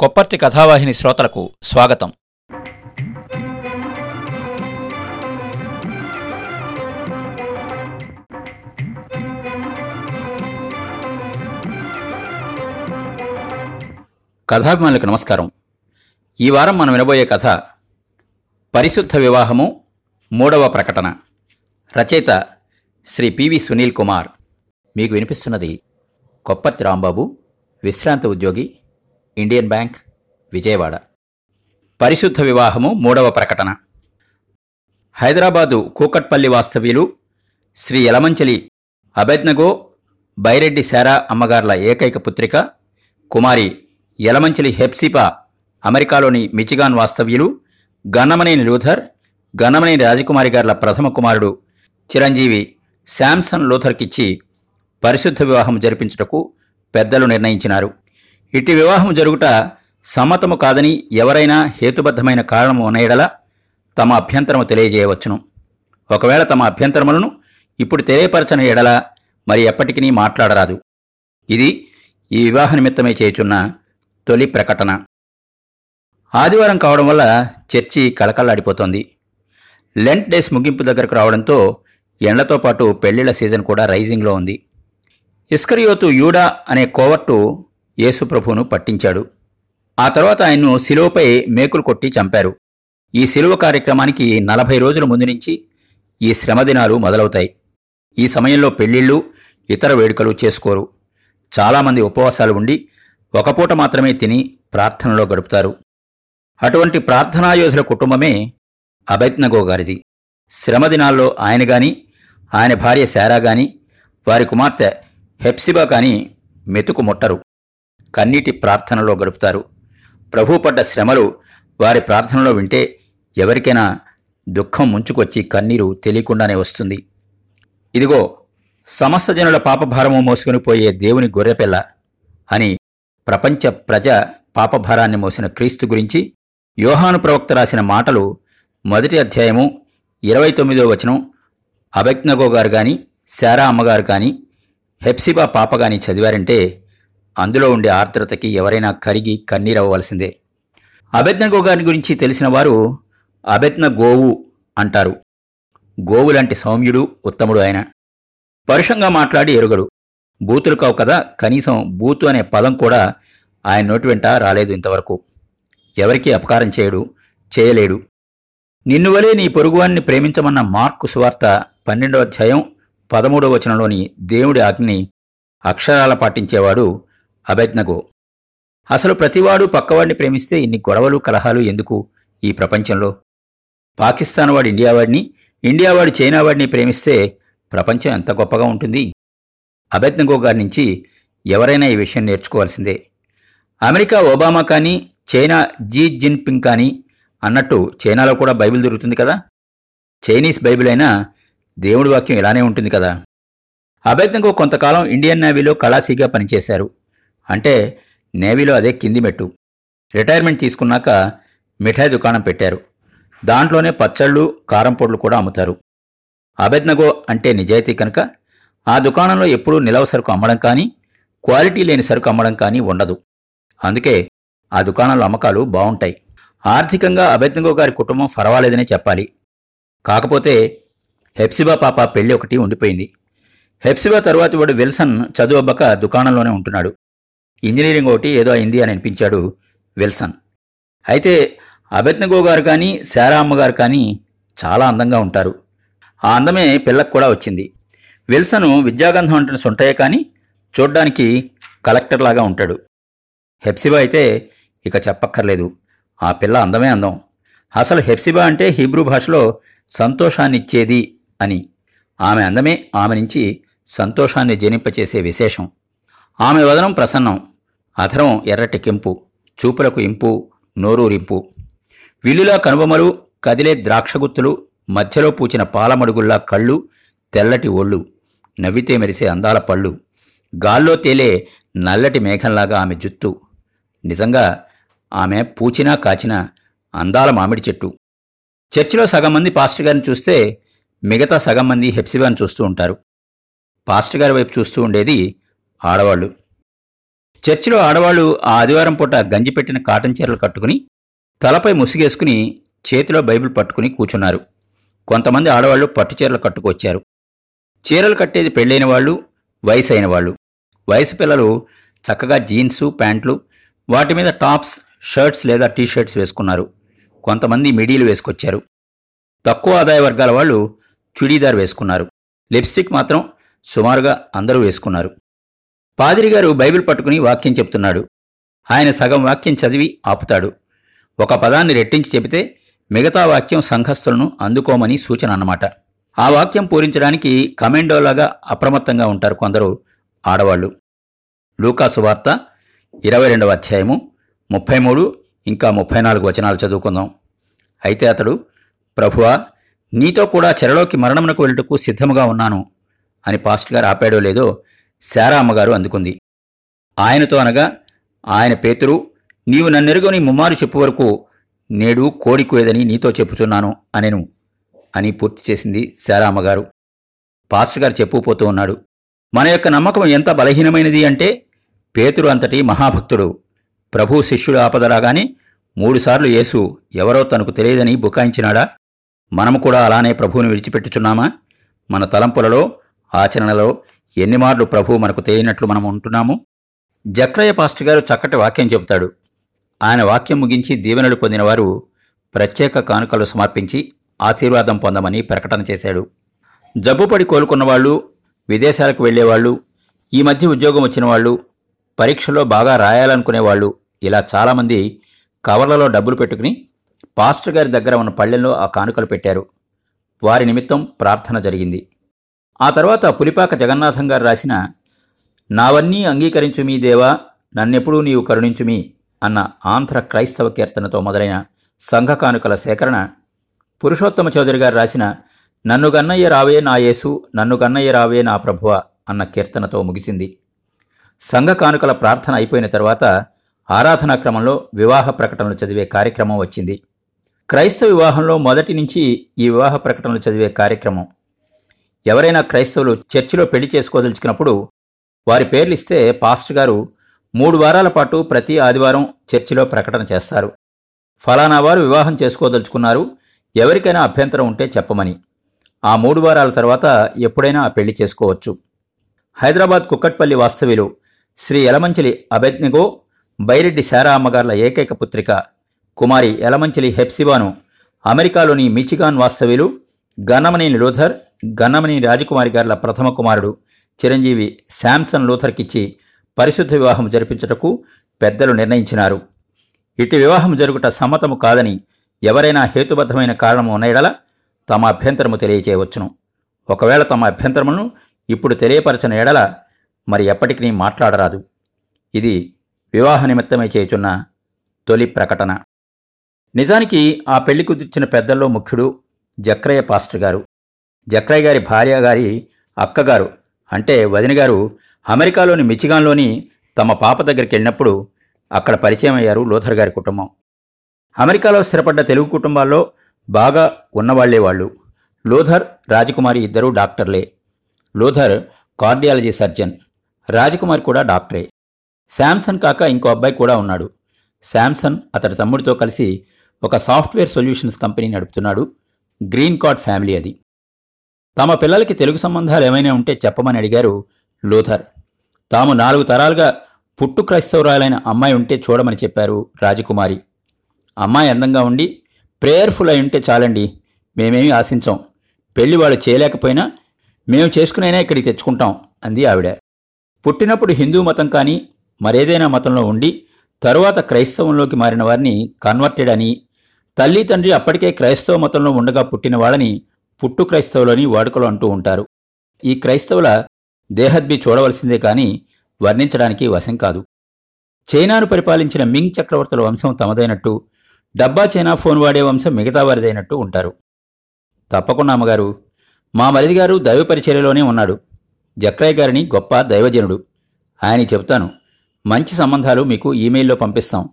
కొప్పర్తి కథావాహిని శ్రోతలకు స్వాగతం. కథాభిమానులకు నమస్కారం. ఈ వారం మనం వినబోయే కథ పరిశుద్ధ వివాహము మూడవ ప్రకటన. రచయిత శ్రీ పివి సునీల్ కుమార్. మీకు వినిపిస్తున్నది కొప్పర్తి రాంబాబు విశ్రాంత ఉద్యోగి ఇండియన్ బ్యాంక్ విజయవాడ. పరిశుద్ధ వివాహము మూడవ ప్రకటన. హైదరాబాదు కూకట్పల్లి వాస్తవ్యులు శ్రీ యలమంచలి అభెజ్ఞగో బైరెడ్డి శారా అమ్మగార్ల ఏకైక పుత్రిక కుమారి యలమంచలి హెప్సిపా అమెరికాలోని మిచిగాన్ వాస్తవ్యులు గన్నమనేని లూథర్ గన్నమనేని రాజకుమారి గార్ల ప్రథమ కుమారుడు చిరంజీవి శాంసన్ లూథర్కిచ్చి పరిశుద్ధ వివాహం జరిపించుటకు పెద్దలు నిర్ణయించినారు. ఇట్టి వివాహం జరుగుట సమ్మతము కాదని ఎవరైనా హేతుబద్ధమైన కారణము ఉన్నయడల తమ అభ్యంతరము తెలియజేయవచ్చును. ఒకవేళ తమ అభ్యంతరములను ఇప్పుడు తెలియపరచని ఎడల మరి ఎప్పటికీ మాట్లాడరాదు. ఇది ఈ వివాహ నిమిత్తమై చేయుచున్న తొలి ప్రకటన. ఆదివారం కావడం వల్ల చర్చి కళకళలాడిపోతోంది. లెంట్ డేస్ ముగింపు దగ్గరకు రావడంతో ఎండతో పాటు పెళ్ళిళ్ళ సీజన్ కూడా రైజింగ్లో ఉంది. ఇస్కరియోతు యూడా అనే కోవట్టు యేసుప్రభువును పట్టించాడు. ఆ తర్వాత ఆయన్ను శిలువపై మేకులు కొట్టి చంపారు. ఈ శిలువ కార్యక్రమానికి నలభై రోజుల ముందు నుంచి ఈ శ్రమదినాలు మొదలవుతాయి. ఈ సమయంలో పెళ్ళిళ్ళు ఇతర వేడుకలు చేసుకోరు. చాలామంది ఉపవాసాలు ఉండి ఒకపూట మాత్రమే తిని ప్రార్థనలో గడుపుతారు. అటువంటి ప్రార్థనాయోధుల కుటుంబమే అబైత్నగో గారిది. శ్రమదినాల్లో ఆయన గాని ఆయన భార్య శారా గాని వారి కుమార్తె హెప్సిబా కాని మెతుకు ముట్టరు. కన్నీటి ప్రార్థనలో గడుపుతారు. ప్రభు పడ్డ శ్రమలు వారి ప్రార్థనలో వింటే ఎవరికైనా దుఃఖం ముంచుకొచ్చి కన్నీరు తెలియకుండానే వస్తుంది. ఇదిగో సమస్త జనుల పాపభారము మోసుకుని పోయే దేవుని గొర్రెపిల్ల అని ప్రపంచ ప్రజ పాపభారాన్ని మోసిన క్రీస్తు గురించి యోహాను ప్రవక్త రాసిన మాటలు మొదటి అధ్యాయము ఇరవై తొమ్మిదో వచనం అభజ్ఞగో గారు గాని శారా అమ్మగారు గాని హెప్సిబా పాప గాని చదివారంటే అందులో ఉండే ఆర్ద్రతకి ఎవరైనా కరిగి కన్నీరవ్వవలసిందే. అభెజ్ఞగో గారి గురించి తెలిసిన వారు అభెజ్ఞ గోవు అంటారు. గోవు లాంటి సౌమ్యుడు ఉత్తముడు ఆయన. పరుషంగా మాట్లాడి ఎరుగడు. బూతులు కావు కదా కనీసం బూతు అనే పదం కూడా ఆయన నోటి వెంట రాలేదు ఇంతవరకు. ఎవరికీ అపకారం చేయడు చేయలేడు. నిన్నువలే నీ పొరుగువాన్ని ప్రేమించమన్న మార్కు సువార్త పన్నెండో అధ్యాయం పదమూడవ వచనంలోని దేవుడి ఆజ్ఞని అక్షరాల పాటించేవాడు అభజ్ఞగో అసలు ప్రతివాడు పక్కవాడిని ప్రేమిస్తే ఇన్ని గొడవలు కలహాలు ఎందుకు ఈ ప్రపంచంలో? పాకిస్తాన్ వాడు ఇండియా వాడిని ఇండియా వాడు చైనా వాడిని ప్రేమిస్తే ప్రపంచం ఎంత గొప్పగా ఉంటుంది? అభజ్ఞగో గారి నుంచి ఎవరైనా ఈ విషయం నేర్చుకోవాల్సిందే. అమెరికా ఒబామా కానీ చైనా జీ జిన్పింగ్ కానీ అన్నట్టు చైనాలో కూడా బైబిల్ దొరుకుతుంది కదా? చైనీస్ బైబిల్ అయినా దేవుడి వాక్యం ఇలానే ఉంటుంది కదా? అభజ్ఞగో కొంతకాలం ఇండియన్ నేవీలో కళాసీగా పనిచేశారు. అంటే నేవీలో అదే కింది మెట్టు. రిటైర్మెంట్ తీసుకున్నాక మిఠాయి దుకాణం పెట్టారు. దాంట్లోనే పచ్చళ్ళు కారం పొడులు కూడా అమ్ముతారు. అభెజ్ఞగో అంటే నిజాయితీ కనుక ఆ దుకాణంలో ఎప్పుడూ నిలవ సరుకు అమ్మడం కానీ క్వాలిటీ లేని సరుకు అమ్మడం కానీ ఉండదు. అందుకే ఆ దుకాణంలో అమ్మకాలు బావుంటాయి ఆర్థికంగా అభెజ్ఞగో గారి కుటుంబం పర్వాలేదనే చెప్పాలి. కాకపోతే హెప్సిబా పాప పెళ్ళి ఒకటి ఉండిపోయింది. హెప్సిబా తరువాతి వాడు విల్సన్ చదువబ్బక దుకాణంలోనే ఉంటున్నాడు. ఇంజనీరింగ్ ఒకటి ఏదో అయింది అని అనిపించాడు విల్సన్. అయితే అభిజ్ఞగో గారు కానీ శారా అమ్మగారు కానీ చాలా అందంగా ఉంటారు. ఆ అందమే పిల్లకు కూడా వచ్చింది. విల్సను విద్యాగంధం అంటున్న సొంటయే కానీ చూడ్డానికి కలెక్టర్లాగా ఉంటాడు. హెప్సిబా అయితే ఇక చెప్పక్కర్లేదు. ఆ పిల్ల అందమే అందం. అసలు హెప్సిబా అంటే హీబ్రూ భాషలో సంతోషాన్నిచ్చేది అని. ఆమె అందమే ఆమె నుంచి సంతోషాన్ని జనింపచేసే విశేషం. ఆమె వదనం ప్రసన్నం. అధరం ఎర్రటి కెంపు చూపులకు ఇంపు నోరూరింపు. విల్లులా కనుబొమలు కదిలే ద్రాక్షగుత్తులు మధ్యలో పూచిన పాలమడుగుల్లా కళ్ళు తెల్లటి ఒళ్ళు నవ్వితే మెరిసే అందాల పళ్ళు. గాల్లో తేలే నల్లటి మేఘంలాగా ఆమె జుత్తు. నిజంగా ఆమె పూచినా కాచినా అందాల మామిడి చెట్టు. చర్చిలో సగం మంది పాస్టర్ గారిని చూస్తే మిగతా సగం మంది హెప్సిబాని చూస్తూ ఉంటారు. పాస్టర్ గారి వైపు చూస్తూ ఉండేది ఆడవాళ్ళు. చర్చిలో ఆడవాళ్ళు ఆ ఆదివారం పూట గంజి పెట్టిన కాటన్ చీరలు కట్టుకుని తలపై ముసుగేసుకుని చేతిలో బైబిల్ పట్టుకుని కూర్చున్నారు. కొంతమంది ఆడవాళ్ళు పట్టు చీరలు కట్టుకొచ్చారు. చీరలు కట్టేది పెళ్ళైన వాళ్ళు వయసు అయిన వాళ్ళు వయసు పిల్లలు చక్కగా జీన్సు ప్యాంట్లు వాటి మీద టాప్స్ షర్ట్స్ లేదా టీ షర్ట్స్ వేసుకున్నారు. కొంతమంది మిడీలు వేసుకొచ్చారు. తక్కువ ఆదాయ వర్గాల వాళ్ళు చుడీదార్ వేసుకున్నారు. లిప్స్టిక్ మాత్రం సుమారుగా అందరూ వేసుకున్నారు. పాదిరి గారు బైబిల్ పట్టుకుని వాక్యం చెప్తున్నాడు. ఆయన సగం వాక్యం చదివి ఆపుతాడు. ఒక పదాన్ని రెట్టించి చెబితే మిగతా వాక్యం సంఘస్థులను అందుకోమని సూచన అన్నమాట. ఆ వాక్యం పూరించడానికి కమెండోలాగా అప్రమత్తంగా ఉంటారు కొందరు ఆడవాళ్ళు. లూకాసు వార్త ఇరవై రెండవ అధ్యాయము ముప్పై మూడు ఇంకా ముప్పై నాలుగు వచనాలు చదువుకుందాం. అయితే అతడు ప్రభువా నీతో కూడా చెరలోకి మరణమునకు వెళ్ళటకు సిద్ధముగా ఉన్నాను అని పాస్టర్ గారు ఆపాడో లేదో శారా అమ్మగారు అందుకుంది. ఆయనతో అనగా ఆయన పేతురు నీవు నన్నెరుగని ముమ్మారు చెప్పు వరకు నేడు కోడి కోయదని నీతో చెప్పుచున్నాను అనెను అని పూర్తి చేసింది శారా అమ్మగారు. పాస్టర్ గారు చెప్పుపోతూ ఉన్నాడు. మన యొక్క నమ్మకం ఎంత బలహీనమైనది అంటే పేతురు అంతటి మహాభక్తుడు. ప్రభు శిష్యుడు ఆపద రాగానే మూడుసార్లు యేసు ఎవరో తనకు తెలియదని బుకాయించినాడా? మనము కూడా అలానే ప్రభువుని విడిచిపెట్టుచున్నామా? మన తలంపులలో ఆచరణలో ఎన్ని మార్లు ప్రభు మనకు తెలియనట్లు మనం ఉంటున్నాము? జక్రయ్య పాస్టర్ గారు చక్కటి వాక్యం చెబుతాడు. ఆయన వాక్యం ముగించి దీవెనలు పొందినవారు ప్రత్యేక కానుకలు సమర్పించి ఆశీర్వాదం పొందమని ప్రకటన చేశాడు. జబ్బుపడి కోలుకున్న వాళ్ళు విదేశాలకు వెళ్ళేవాళ్ళు ఈ మధ్య ఉద్యోగం వచ్చిన వాళ్ళు పరీక్షలో బాగా రాయాలనుకునే వాళ్ళు ఇలా చాలామంది కవర్లలో డబ్బులు పెట్టుకుని పాస్టర్ గారి దగ్గర ఉన్న పళ్ళెంలో ఆ కానుకలు పెట్టారు. వారి నిమిత్తం ప్రార్థన జరిగింది. ఆ తర్వాత పులిపాక జగన్నాథం గారు రాసిన నావన్నీ అంగీకరించుమీ దేవా నన్నెప్పుడూ నీవు కరుణించుమీ అన్న ఆంధ్ర క్రైస్తవ కీర్తనతో మొదలైన సంఘ కానుకల సేకరణ పురుషోత్తమ చౌదరి గారు రాసిన నన్ను గన్నయ్య రావే నా యేసు నన్ను గన్నయ్య రావే నా ప్రభువ అన్న కీర్తనతో ముగిసింది. సంఘ కానుకల ప్రార్థన అయిపోయిన తర్వాత ఆరాధనా క్రమంలో వివాహ ప్రకటనలు చదివే కార్యక్రమం వచ్చింది. క్రైస్తవ వివాహంలో మొదటి నుంచి ఈ వివాహ ప్రకటనలు చదివే కార్యక్రమం ఎవరైనా క్రైస్తవులు చర్చిలో పెళ్ళి చేసుకోదలుచుకున్నప్పుడు వారి పేర్లు ఇస్తే పాస్టర్ గారు మూడు వారాల పాటు ప్రతి ఆదివారం చర్చిలో ప్రకటన చేస్తారు. ఫలానా వారు వివాహం చేసుకోదలుచుకున్నారు. ఎవరికైనా అభ్యంతరం ఉంటే చెప్పమని. ఆ మూడు వారాల తర్వాత ఎప్పుడైనా ఆ పెళ్ళి చేసుకోవచ్చు. హైదరాబాద్ కుక్కట్పల్లి వాస్తవ్యులు శ్రీ ఎలమంచిలి అభజ్ఞగో బైరెడ్డి శారా అమ్మగార్ల ఏకైక పుత్రిక కుమారి ఎలమంచిలి హెప్సిబాను అమెరికాలోని మిచిగాన్ వాస్తవ్యులు గన్నమనేని లూథర్ గన్నమని రాజకుమారి గార్ల ప్రథమ కుమారుడు చిరంజీవి శాంసన్ లూథర్కిచ్చి పరిశుద్ధ వివాహం జరిపించుటకు పెద్దలు నిర్ణయించినారు. ఇటు వివాహం జరుగుట సమ్మతము కాదని ఎవరైనా హేతుబద్ధమైన కారణము ఉన్నయడల తమ అభ్యంతరము తెలియచేయవచ్చును. ఒకవేళ తమ అభ్యంతరమును ఇప్పుడు తెలియపరచిన ఎడల మరి ఎప్పటికీ మాట్లాడరాదు. ఇది వివాహ నిమిత్తమై చేయుచున్న తొలి ప్రకటన. నిజానికి ఆ పెళ్ళి కుదిర్చిన పెద్దల్లో ముఖ్యుడు జక్రయ్య పాస్టర్ గారు. జక్రయ్య గారి భార్య గారి అక్కగారు అంటే వదిన గారు అమెరికాలోని మిచిగాన్లోని తమ పాప దగ్గరికి వెళ్ళినప్పుడు అక్కడ పరిచయం అయ్యారు లోథర్ గారి కుటుంబం. అమెరికాలో స్థిరపడ్డ తెలుగు కుటుంబాల్లో బాగా ఉన్నవాళ్ళే వాళ్ళు. లోథర్ రాజకుమారి ఇద్దరూ డాక్టర్లే. లోథర్ కార్డియాలజీ సర్జన్ రాజకుమారి కూడా డాక్టరే. శాంసన్ కాక ఇంకో అబ్బాయి కూడా ఉన్నాడు. శాంసన్ అతడి తమ్ముడితో కలిసి ఒక సాఫ్ట్వేర్ సొల్యూషన్స్ కంపెనీ నడుపుతున్నాడు. గ్రీన్ కార్డ్ ఫ్యామిలీ అది. తమ పిల్లలకి తెలుగు సంబంధాలు ఏమైనా ఉంటే చెప్పమని అడిగారు లూథర్. తాము నాలుగు తరాలుగా పుట్టు క్రైస్తవురాలైన అమ్మాయి ఉంటే చూడమని చెప్పారు రాజకుమారి. అమ్మాయి అందంగా ఉండి ప్రేయర్ఫుల్ అయి ఉంటే చాలండి మేమేమి ఆశించాం. పెళ్ళి వాళ్ళు చేయలేకపోయినా మేము చేసుకునైనా ఇక్కడికి తెచ్చుకుంటాం అంది ఆవిడ. పుట్టినప్పుడు హిందూ మతం కానీ మరేదైనా మతంలో ఉండి తరువాత క్రైస్తవంలోకి మారిన వారిని కన్వర్టెడ్ అని తల్లి తండ్రి అప్పటికే క్రైస్తవ మతంలో ఉండగా పుట్టిన వాళ్ళని పుట్టు క్రైస్తవులని వాడుకలు అంటూ ఉంటారు. ఈ క్రైస్తవుల దేహద్బి చూడవలసిందే కానీ వర్ణించడానికి వశం కాదు. చైనాను పరిపాలించిన మింగ్ చక్రవర్తుల వంశం తమదైనట్టు డబ్బా చైనా ఫోన్ వాడే వంశం మిగతా వారిదైనట్టు ఉంటారు. తప్పకుండా అమ్మగారు. మా మరిది గారు దైవ పరిచర్యలోనే ఉన్నాడు. జక్రయ్య గారిని గొప్ప దైవజనుడు. ఆయన చెబుతాను మంచి సంబంధాలు మీకు ఈమెయిల్లో పంపిస్తాం.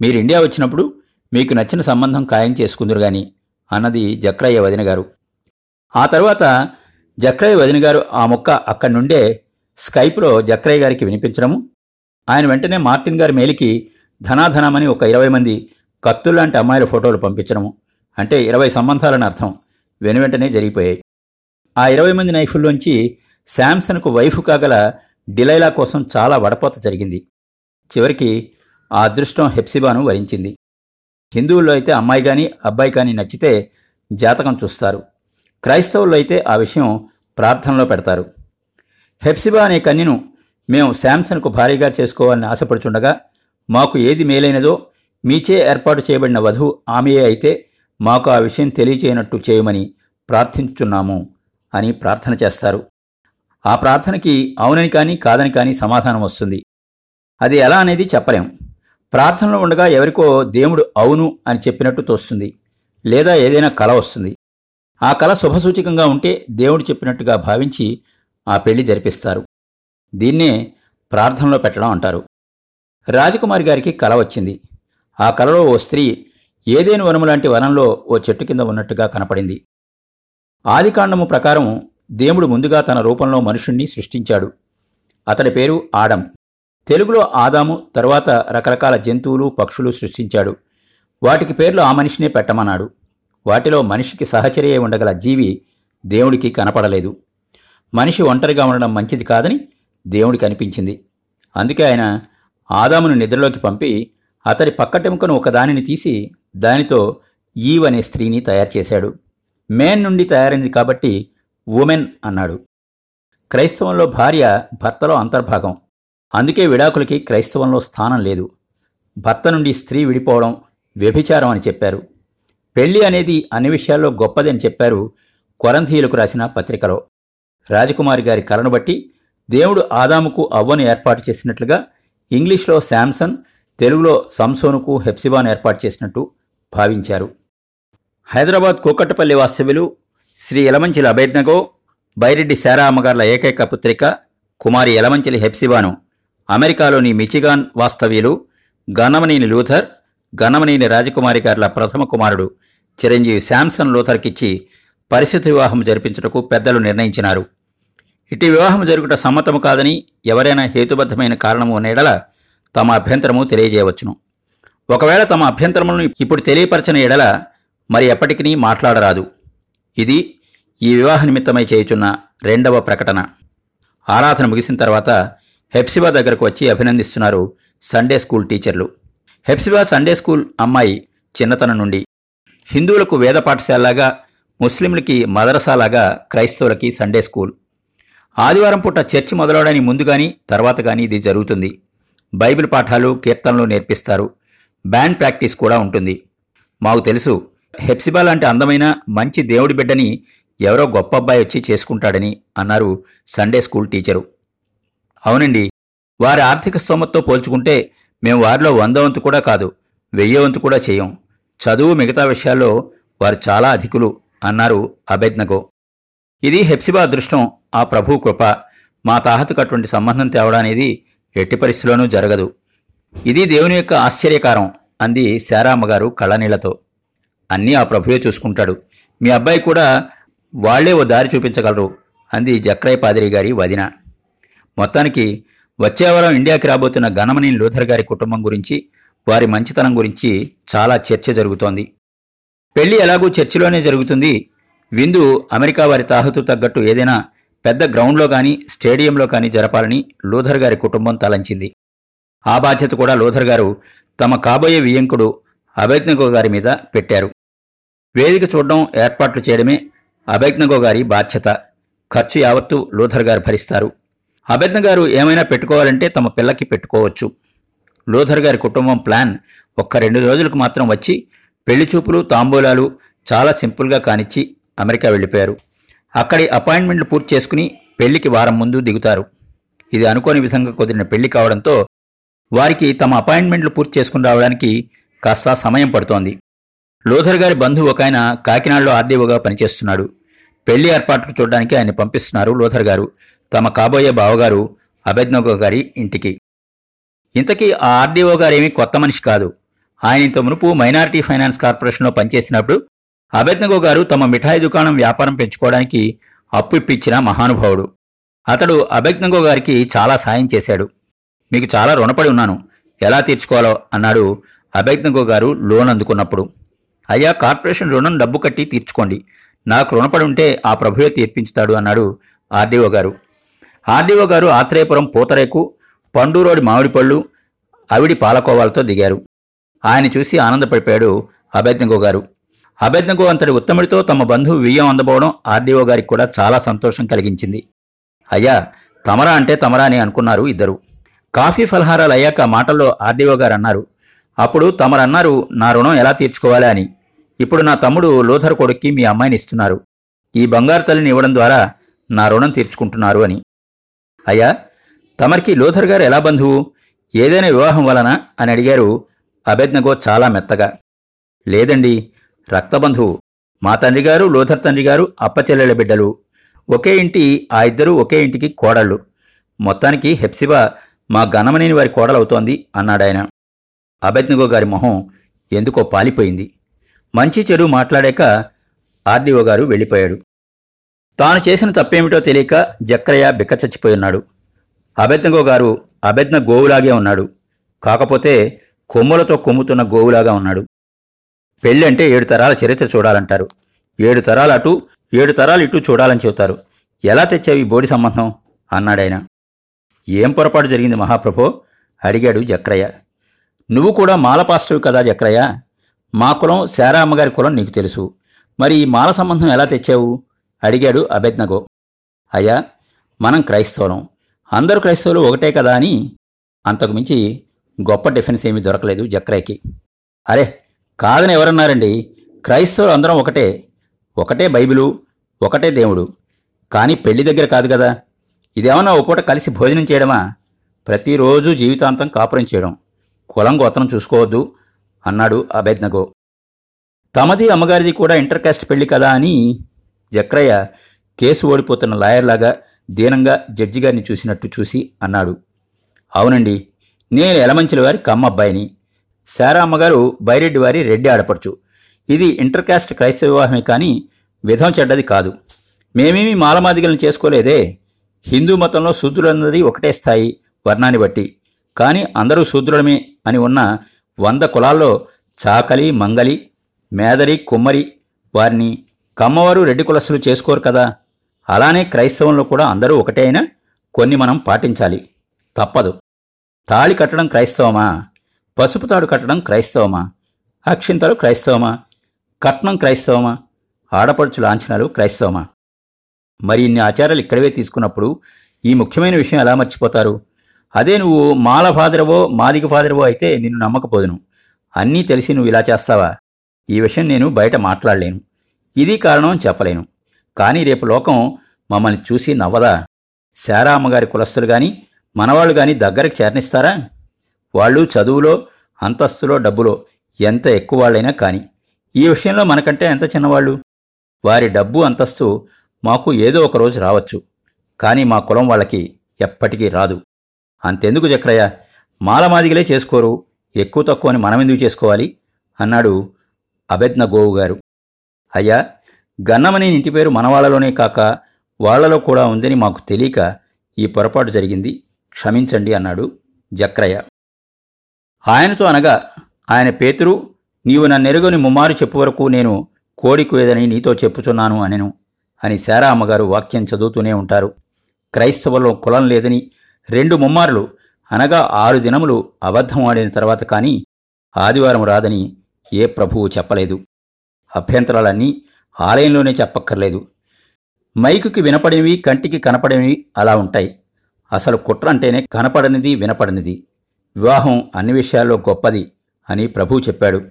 మీరు ఇండియా వచ్చినప్పుడు మీకు నచ్చిన సంబంధం ఖాయం చేసుకుందరు గాని అన్నది జక్రయ్య వదిన గారు ఆ తర్వాత జక్రయ్య వదిన గారు ఆ మొక్క అక్కడి నుండే స్కైప్లో జక్రయ్య గారికి వినిపించడము. ఆయన వెంటనే మార్టిన్ గారి మేలికి ధనాధనమని ఒక ఇరవై మంది కత్తుల్లాంటి అమ్మాయిల ఫోటోలు పంపించడము. అంటే ఇరవై సంబంధాలని అర్థం. వెనువెంటనే జరిగిపోయాయి. ఆ ఇరవై మంది నైఫుల్లోంచి శాంసన్కు వైఫ్ కాగల డిలైలా కోసం చాలా వడపోత జరిగింది. చివరికి ఆ అదృష్టం హెప్సిబాను వరించింది. హిందువుల్లో అయితే అమ్మాయి కానీ అబ్బాయి కానీ నచ్చితే జాతకం చూస్తారు. క్రైస్తవుల్లో అయితే ఆ విషయం ప్రార్థనలో పెడతారు. హెప్సిబా అనే కన్యను మేము శాంసన్కు భారీగా చేసుకోవాలని ఆశపడుచుండగా మాకు ఏది మేలైనదో మీచే ఏర్పాటు చేయబడిన వధువు ఆమెయే అయితే మాకు ఆ విషయం తెలియచేయనట్టు చేయమని ప్రార్థించుచున్నాము అని ప్రార్థన చేస్తారు. ఆ ప్రార్థనకి అవునని కానీ కాదని కానీ సమాధానం వస్తుంది. అది ఎలా అనేది చెప్పలేం. ప్రార్థనలో ఉండగా ఎవరికో దేవుడు అవును అని చెప్పినట్టు తోస్తుంది. లేదా ఏదైనా కల వస్తుంది. ఆ కళ శుభసూచకంగా ఉంటే దేవుడు చెప్పినట్టుగా భావించి ఆ పెళ్ళి జరిపిస్తారు. దీన్నే ప్రార్థనలో పెట్టడం అంటారు. రాజకుమారి గారికి కల వచ్చింది. ఆ కలలో ఓ స్త్రీ ఏదేను వనము లాంటి వనంలో ఓ చెట్టు కింద ఉన్నట్టుగా కనపడింది. ఆదికాండము ప్రకారం దేవుడు ముందుగా తన రూపంలో మనుషుణ్ణి సృష్టించాడు. అతడి పేరు ఆడం. తెలుగులో ఆదాము తరువాత రకరకాల జంతువులు పక్షులు సృష్టించాడు. వాటికి పేర్లు ఆ మనిషినే పెట్టమన్నాడు. వాటిలో మనిషికి సహచర్య ఉండగల జీవి దేవుడికి కనపడలేదు. మనిషి ఒంటరిగా ఉండడం మంచిది కాదని దేవుడికి అనిపించింది. అందుకే ఆయన ఆదామును నిద్రలోకి పంపి అతడి పక్కటెముకను ఒకదానిని తీసి దానితో ఈవ్ అనే స్త్రీని తయారు చేశాడు. మేన్ నుండి తయారైంది కాబట్టి ఉమెన్ అన్నాడు. క్రైస్తవంలో భార్య భర్తలో అంతర్భాగం. అందుకే విడాకులకి క్రైస్తవంలో స్థానం లేదు. భర్త నుండి స్త్రీ విడిపోవడం వ్యభిచారం అని చెప్పారు. పెళ్ళి అనేది అన్ని విషయాల్లో గొప్పదని చెప్పారు కొరంధీయులకు రాసిన పత్రికలో. రాజకుమారి గారి కలను బట్టి దేవుడు ఆదాముకు అవ్వను ఏర్పాటు చేసినట్లుగా ఇంగ్లీష్లో శాంసన్ తెలుగులో సంసోనుకు హెప్సిబాను ఏర్పాటు చేసినట్టు భావించారు. హైదరాబాద్ కూకట్టపల్లి వాస్తవ్యులు శ్రీ ఎలమంచిల అభేజ్ఞగో బైరెడ్డి శారా అమ్మగార్ల ఏకైక పుత్రిక కుమారి ఎలమంచిలి హెప్సిబాను అమెరికాలోని మిచిగాన్ వాస్తవ్యులు గన్నమనేని లూథర్ గన్నమనేని రాజకుమారి గార్ల ప్రథమ కుమారుడు చిరంజీవి శాంసన్ లూథర్కిచ్చి పరిశుద్ధ వివాహం జరిపించుటకు పెద్దలు నిర్ణయించినారు. ఇటు వివాహం జరుగుట సమ్మతము కాదని ఎవరైనా హేతుబద్ధమైన కారణము ఉన్న ఎడల తమ అభ్యంతరము తెలియజేయవచ్చును. ఒకవేళ తమ అభ్యంతరములను ఇప్పుడు తెలియపరచిన ఎడల మరి ఎప్పటికీ మాట్లాడరాదు. ఇది ఈ వివాహ నిమిత్తమై చేయుచున్న రెండవ ప్రకటన. ఆరాధన ముగిసిన తర్వాత హెప్సిబా దగ్గరకు వచ్చి అభినందిస్తున్నారు సండే స్కూల్ టీచర్లు. హెప్సిబా సండే స్కూల్ అమ్మాయి చిన్నతనం నుండి. హిందువులకు వేద పాఠశాలలాగా ముస్లింలకి మదరసాలాగా క్రైస్తవులకి సండే స్కూల్. ఆదివారం పూట చర్చి మొదలవడానికి ముందు కానీ తర్వాత కానీ ఇది జరుగుతుంది. బైబిల్ పాఠాలు కీర్తనలు నేర్పిస్తారు. బ్యాండ్ ప్రాక్టీస్ కూడా ఉంటుంది. మాకు తెలుసు హెప్సిబా లాంటి అందమైన మంచి దేవుడి బిడ్డని ఎవరో గొప్ప అబ్బాయి వచ్చి చేసుకుంటాడని అన్నారు సండే స్కూల్ టీచరు. అవునండి వారి ఆర్థిక స్తోమతతో పోల్చుకుంటే మేము వారిలో వంద వంతు కూడా కాదు వెయ్యి వంతు కూడా చేయం. చదువు మిగతా విషయాల్లో వారు చాలా అధికులు అన్నారు అభెజ్ఞగో ఇది హెప్సిబా అదృష్టం ఆ ప్రభు కృప మా తాహతుకు అటువంటి సంబంధం తేవడానేది ఎట్టి పరిస్థితిలోనూ జరగదు. ఇది దేవుని యొక్క ఆశ్చర్యకారం అంది శారామ్మగారు కళ్ళనీళ్ళతో. అన్నీ ఆ ప్రభువే చూసుకుంటాడు. మీ అబ్బాయి కూడా వాళ్ళే ఓ దారి చూపించగలరు అంది జక్రయ్య పాదిరి గారి వదిన. మొత్తానికి వచ్చే వారం ఇండియాకి రాబోతున్న గణమణి లూథర్ గారి కుటుంబం గురించి వారి మంచితనం గురించి చాలా చర్చ జరుగుతోంది. పెళ్ళి ఎలాగూ చర్చిలోనే జరుగుతుంది. విందు అమెరికా వారి తాహతు తగ్గట్టు ఏదైనా పెద్ద గ్రౌండ్లో కానీ స్టేడియంలో కానీ జరపాలని లూథర్ గారి కుటుంబం తలంచింది. ఆ బాధ్యత కూడా లూథర్ గారు తమ కాబోయే వియంకుడు అభజ్ఞగో గారి మీద పెట్టారు. వేదిక చూడడం ఏర్పాట్లు చేయడమే అభజ్ఞగో గారి బాధ్యత. ఖర్చు యావత్తు లూథర్ గారు భరిస్తారు. అభజ్ఞ గారు ఏమైనా పెట్టుకోవాలంటే తమ పిల్లకి పెట్టుకోవచ్చు. లూథర్ గారి కుటుంబం ప్లాన్ ఒక్క రెండు రోజులకు మాత్రం వచ్చి పెళ్ళి చూపులు తాంబూలాలు చాలా సింపుల్గా కానిచ్చి అమెరికా వెళ్ళిపోయారు. అక్కడి అపాయింట్మెంట్లు పూర్తి చేసుకుని పెళ్ళికి వారం ముందు దిగుతారు. ఇది అనుకోని విధంగా కుదిరిన పెళ్ళి కావడంతో వారికి తమ అపాయింట్మెంట్లు పూర్తి చేసుకుని రావడానికి కాస్త సమయం పడుతోంది. లోథర్ గారి బంధువు ఒక ఆయన కాకినాడలో ఆర్డీఓగా పనిచేస్తున్నాడు. పెళ్ళి ఏర్పాట్లు చూడడానికి ఆయన పంపిస్తున్నారు లోథర్ గారు. తమ కాబోయే బావగారు అభెజ్ఞగో గారి ఇంటికి. ఇంతకీ ఆ ఆర్డీఓ గారేమీ కొత్త మనిషి కాదు. ఆయన ఇంత మునుపు మైనారిటీ ఫైనాన్స్ కార్పొరేషన్లో పనిచేసినప్పుడు అభెజ్ఞగో గారు తమ మిఠాయి దుకాణం వ్యాపారం పెంచుకోవడానికి అప్పు ఇప్పించిన మహానుభావుడు. అతడు అభెజ్ఞగో గారికి చాలా సాయం చేశాడు. మీకు చాలా రుణపడి ఉన్నాను. ఎలా తీర్చుకోవాలో అన్నాడు అభయజ్ఞగో గారు లోన్ అందుకున్నప్పుడు. అయ్యా కార్పొరేషన్ రుణం డబ్బు కట్టి తీర్చుకోండి. నాకు రుణపడి ఉంటే ఆ ప్రభువే తీర్పించుతాడు అన్నాడు ఆర్డీఓ గారు. ఆర్డీఓ గారు ఆత్రేయపురం పూతరేకు పండూరోడి మామిడి పళ్ళు అవిడి పాలకోవాలతో దిగారు. ఆయన చూసి ఆనందపడిపోయాడు అభయజ్ఞగో గారు. అభయజ్ఞగో అంతటి ఉత్తముడితో తమ బంధువు వియ్యం అందబోవడం ఆర్డీఓ గారికి కూడా చాలా సంతోషం కలిగించింది. అయ్యా తమరా అంటే తమరా అని అనుకున్నారు ఇద్దరు. కాఫీ ఫలహారాలు అయ్యాక మాటల్లో ఆర్డీఓ గారు అన్నారు అప్పుడు తమరన్నారు నా రుణం ఎలా తీర్చుకోవాలి అని. ఇప్పుడు నా తమ్ముడు లోథర్ కొడుక్కి మీ అమ్మాయిని ఇస్తున్నారు. ఈ బంగారు తల్లిని ఇవ్వడం ద్వారా నా రుణం తీర్చుకుంటున్నారు అని. అయ్యా తమరికి లోథర్ గారు ఎలా బంధువు? ఏదైనా వివాహం వలన? అని అడిగారు అభెజ్ఞగో చాలా మెత్తగా. లేదండి రక్తబంధువు మా తండ్రి గారు లోథర్ తండ్రి గారు అప్పచెల్లెల బిడ్డలు. ఒకే ఇంటి ఆ ఇద్దరు ఒకే ఇంటికి కోడళ్ళు. మొత్తానికి హెప్సిబా మా గణమనేని వారి కోడలవుతోంది అన్నాడాయన అభెజ్ఞగో గారి మొహం ఎందుకో పాలిపోయింది. మంచి చెడు మాట్లాడాక ఆర్డీఓ గారు వెళ్ళిపోయాడు. తాను చేసిన తప్పేమిటో తెలియక జక్రయ్య బిక్కచచ్చిపోయున్నాడు అభెజ్ఞగో గారు అభెజ్ఞ గోవులాగే ఉన్నాడు. కాకపోతే కొమ్ములతో కొమ్ముతున్న గోవులాగా ఉన్నాడు. పెళ్ళి అంటే ఏడు తరాల చరిత్ర చూడాలంటారు. ఏడు తరాలు అటు ఏడు తరాలు ఇటు చూడాలని చెబుతారు. ఎలా తెచ్చావి బోడి సంబంధం? అన్నాడాయన ఏం పొరపాటు జరిగింది మహాప్రభో? అడిగాడు జక్రయ్య. నువ్వు కూడా మాల పాస్టవి కదా జక్రయ్య? మా కులం శారా అమ్మగారి కులం నీకు తెలుసు. మరి ఈ మాల సంబంధం ఎలా తెచ్చావు? అడిగాడు అభెజ్ఞగో అయ్యా మనం క్రైస్తవులం. అందరూ క్రైస్తవులు ఒకటే కదా అని అంతకుమించి గొప్ప డిఫెన్స్ ఏమీ దొరకలేదు జక్రాయ్కి అరే కాదని ఎవరన్నారండి? క్రైస్తవులు అందరం ఒకటే. ఒకటే బైబిలు ఒకటే దేవుడు. కానీ పెళ్ళి దగ్గర కాదు కదా. ఇదేమన్నా ఓ పూట కలిసి భోజనం చేయడమా? ప్రతిరోజు జీవితాంతం కాపురం చేయడం. కులం గోత్రం చూసుకోవద్దు అన్నాడు అభేజ్ఞగో తమది అమ్మగారిది కూడా ఇంటర్ కాస్ట్ పెళ్ళి కదా అని జక్రయ్య కేసు ఓడిపోతున్న లాయర్లాగా దీనంగా జడ్జి గారిని చూసినట్టు చూసి అన్నాడు. అవునండి నేను ఎలమంచిల వారి కమ్మబ్బాయిని. శారా అమ్మగారు బైరెడ్డి వారి రెడ్డి ఆడపడుచు. ఇది ఇంటర్కాస్ట్ క్రైస్తవ వివాహమే కానీ విధం చెడ్డది కాదు. మేమేమి మాలమాదిగలను చేసుకోలేదే. హిందూ మతంలో శూద్రులన్నది ఒకటే స్థాయి వర్ణాన్ని బట్టి. కానీ అందరూ శూద్రులమే అని ఉన్న వంద కులాల్లో చాకలి మంగలి మేదరి కుమ్మరి వారిని కమ్మవారు రెడ్డి కులస్సులు చేసుకోరు కదా. అలానే క్రైస్తవంలో కూడా అందరూ ఒకటే అయినా కొన్ని మనం పాటించాలి. తప్పదు. తాళి కట్టడం క్రైస్తవమా? పసుపు తాడు కట్టడం క్రైస్తవమా? అక్షింతలు క్రైస్తవమా? కట్నం క్రైస్తవమా? ఆడపడుచు లాంఛనాలు క్రైస్తవమా? మరి ఇన్ని ఆచారాలు ఇక్కడవే తీసుకున్నప్పుడు ఈ ముఖ్యమైన విషయం ఎలా మర్చిపోతారు? అదే నువ్వు మాల ఫాదరవో మాదిక ఫాదరవో అయితే నిన్ను నమ్మకపోదును. అన్నీ తెలిసి నువ్వు ఇలా చేస్తావా? ఈ విషయం నేను బయట మాట్లాడలేను. ఇది కారణం చెప్పలేను. కానీ రేపు లోకం మమ్మల్ని చూసి నవ్వదా? శారా అమ్మగారి కులస్తులు గాని మనవాళ్ళు గాని దగ్గరికి చేరనిస్తారా? వాళ్ళు చదువులో అంతస్తులో డబ్బులో ఎంత ఎక్కువ వాళ్ళైనా కాని ఈ విషయంలో మనకంటే ఎంత చిన్నవాళ్ళు? వారి డబ్బు అంతస్తు మాకు ఏదో ఒక రోజు రావచ్చు కానీ మా కులం వాళ్ళకి ఎప్పటికీ రాదు. అంతెందుకు చక్రయ్య మాలమాదిగలే చేసుకోరు ఎక్కువ తక్కువ అని మనమెందుకు చేసుకోవాలి? అన్నాడు అభెజ్ఞ గోవు గారు. అయ్యా గన్నమనే ఇంటి పేరు మనవాళ్ళలోనే కాక వాళ్ళలో కూడా ఉందని మాకు తెలియక ఈ పొరపాటు జరిగింది. క్షమించండి అన్నాడు జక్రయ్య. ఆయనతో అనగా ఆయన పేతురు నీవు నన్నెరుగని ముమ్మారు చెప్పు వరకు నేను కోడి కోయదని నీతో చెప్పుచున్నాను అనెను అని శారా అమ్మగారు వాక్యం చదువుతూనే ఉంటారు. క్రైస్తవుల్లో కులం లేదని రెండు ముమ్మారులు అనగా ఆరు దినములు అబద్ధం ఆడిన తర్వాత కానీ ఆదివారం రాదని ఏ ప్రభువు చెప్పలేదు. అభ్యంతరాలన్నీ ఆలయంలోనే చెప్పక్కర్లేదు. మైకుకి వినపడినవి కంటికి కనపడినవి అలా ఉంటాయి. అసలు కుట్ర అంటేనే కనపడనిది వినపడనిది. వివాహం అన్ని విషయాల్లో గొప్పది అని ప్రభువు చెప్పాడు.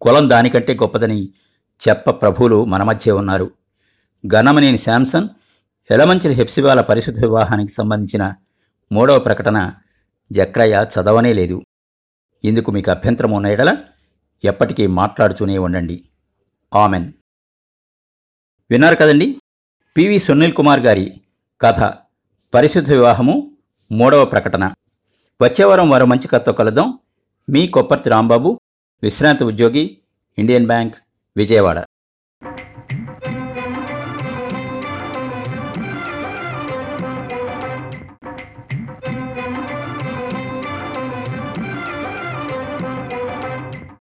కులం దానికంటే గొప్పదని చెప్ప ప్రభువులు మన మధ్య ఉన్నారు. గణమనేని శాంసన్ ఎలమంచిల హెప్సివాల పరిశుద్ధ వివాహానికి సంబంధించిన మూడవ ప్రకటన జక్రయ్య చదవనే లేదు. ఇందుకు మీకు అభ్యంతరం ఉన్న ఎడల ఎప్పటికీ మాట్లాడుతూనే ఉండండి. ఆమెన్. విన్నారు కదండి? పివి సునీల్ కుమార్ గారి కథ పరిశుద్ధ వివాహము మూడవ ప్రకటన. వచ్చే వారం వారు మంచి కథతో కలుద్దాం. మీ కొప్పర్తి రాంబాబు విశ్రాంతి ఉద్యోగి ఇండియన్ బ్యాంక్ విజయవాడ.